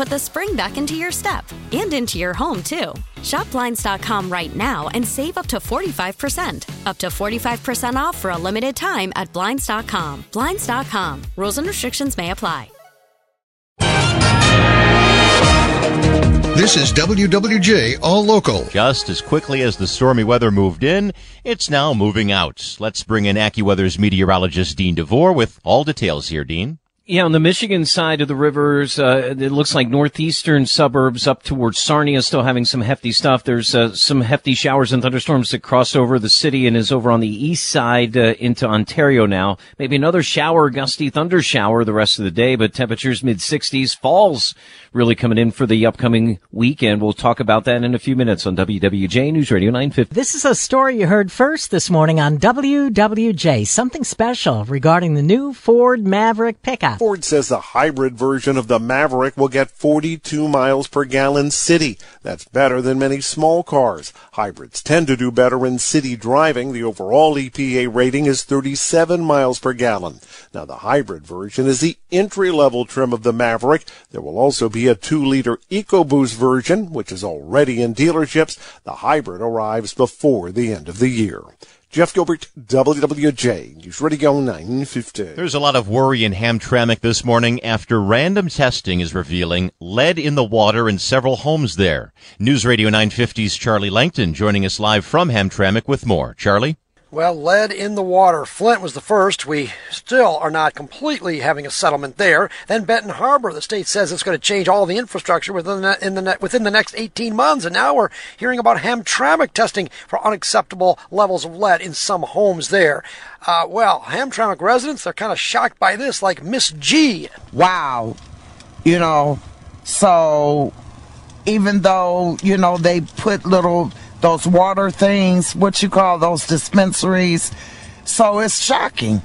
put the spring back into your step and into your home, too. Shop Blinds.com right now and save up to 45%. Up to 45% off for a limited time at Blinds.com. Blinds.com. Rules and restrictions may apply. This is WWJ All Local. Just as quickly as the stormy weather moved in, it's now moving out. Let's bring in AccuWeather's meteorologist Dean DeVore with all details here, Dean. Yeah, on the Michigan side of the rivers, uh, it looks like northeastern suburbs up towards Sarnia still having some hefty stuff. There's uh, some hefty showers and thunderstorms that cross over the city and is over on the east side uh, into Ontario now. Maybe another shower, gusty thunder shower the rest of the day, but temperatures mid 60s. Falls really coming in for the upcoming weekend. We'll talk about that in a few minutes on WWJ News Radio 950. This is a story you heard first this morning on WWJ. Something special regarding the new Ford Maverick pickup. Ford says the hybrid version of the Maverick will get 42 miles per gallon city. That's better than many small cars. Hybrids tend to do better in city driving. The overall EPA rating is 37 miles per gallon. Now the hybrid version is the entry level trim of the Maverick. There will also be a 2 liter EcoBoost version, which is already in dealerships. The hybrid arrives before the end of the year. Jeff Gilbert, WWJ, News Radio 950. There's a lot of worry in Hamtramck this morning after random testing is revealing lead in the water in several homes there. News Radio 950's Charlie Langton joining us live from Hamtramck with more. Charlie? Well, lead in the water. Flint was the first. We still are not completely having a settlement there. Then Benton Harbor, the state says it's going to change all the infrastructure within the, in the, within the next 18 months. And now we're hearing about Hamtramck testing for unacceptable levels of lead in some homes there. Uh, well, Hamtramck residents, they're kind of shocked by this, like Miss G. Wow. You know, so even though, you know, they put little those water things, what you call those dispensaries. So it's shocking.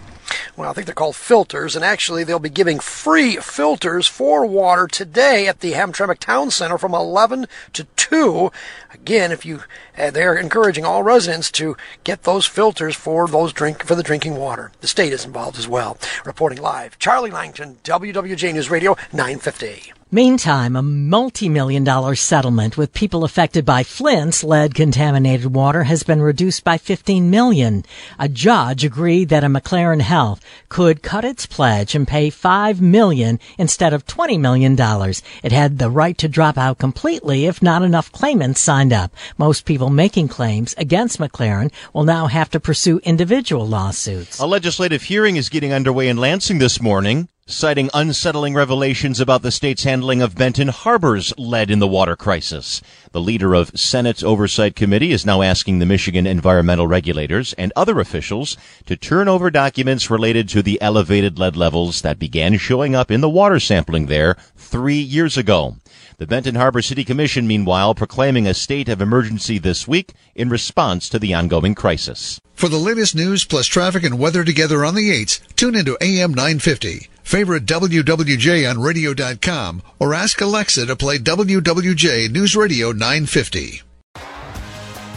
Well, I think they're called filters, and actually they'll be giving free filters for water today at the Hamtramck Town Center from 11 to 2. Again, if you, uh, they're encouraging all residents to get those filters for those drink for the drinking water. The state is involved as well. Reporting live, Charlie Langton, WWJ News Radio 950. Meantime, a multi-million dollar settlement with people affected by Flint's lead contaminated water has been reduced by 15 million. A judge agreed that a McLaren Health could cut its pledge and pay 5 million instead of 20 million dollars. It had the right to drop out completely if not enough claimants signed up. Most people making claims against McLaren will now have to pursue individual lawsuits. A legislative hearing is getting underway in Lansing this morning citing unsettling revelations about the state's handling of Benton Harbor's lead in the water crisis. The leader of Senate's Oversight Committee is now asking the Michigan environmental regulators and other officials to turn over documents related to the elevated lead levels that began showing up in the water sampling there three years ago. The Benton Harbor City Commission, meanwhile, proclaiming a state of emergency this week in response to the ongoing crisis. For the latest news plus traffic and weather together on the 8s, tune into AM 950. Favorite WWJ on radio.com or ask Alexa to play WWJ News Radio 950.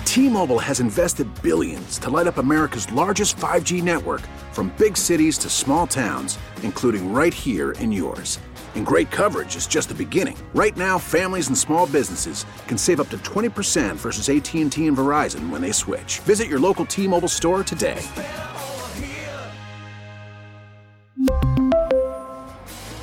T-Mobile has invested billions to light up America's largest 5G network from big cities to small towns, including right here in yours. And great coverage is just the beginning. Right now, families and small businesses can save up to 20% versus AT&T and Verizon when they switch. Visit your local T-Mobile store today.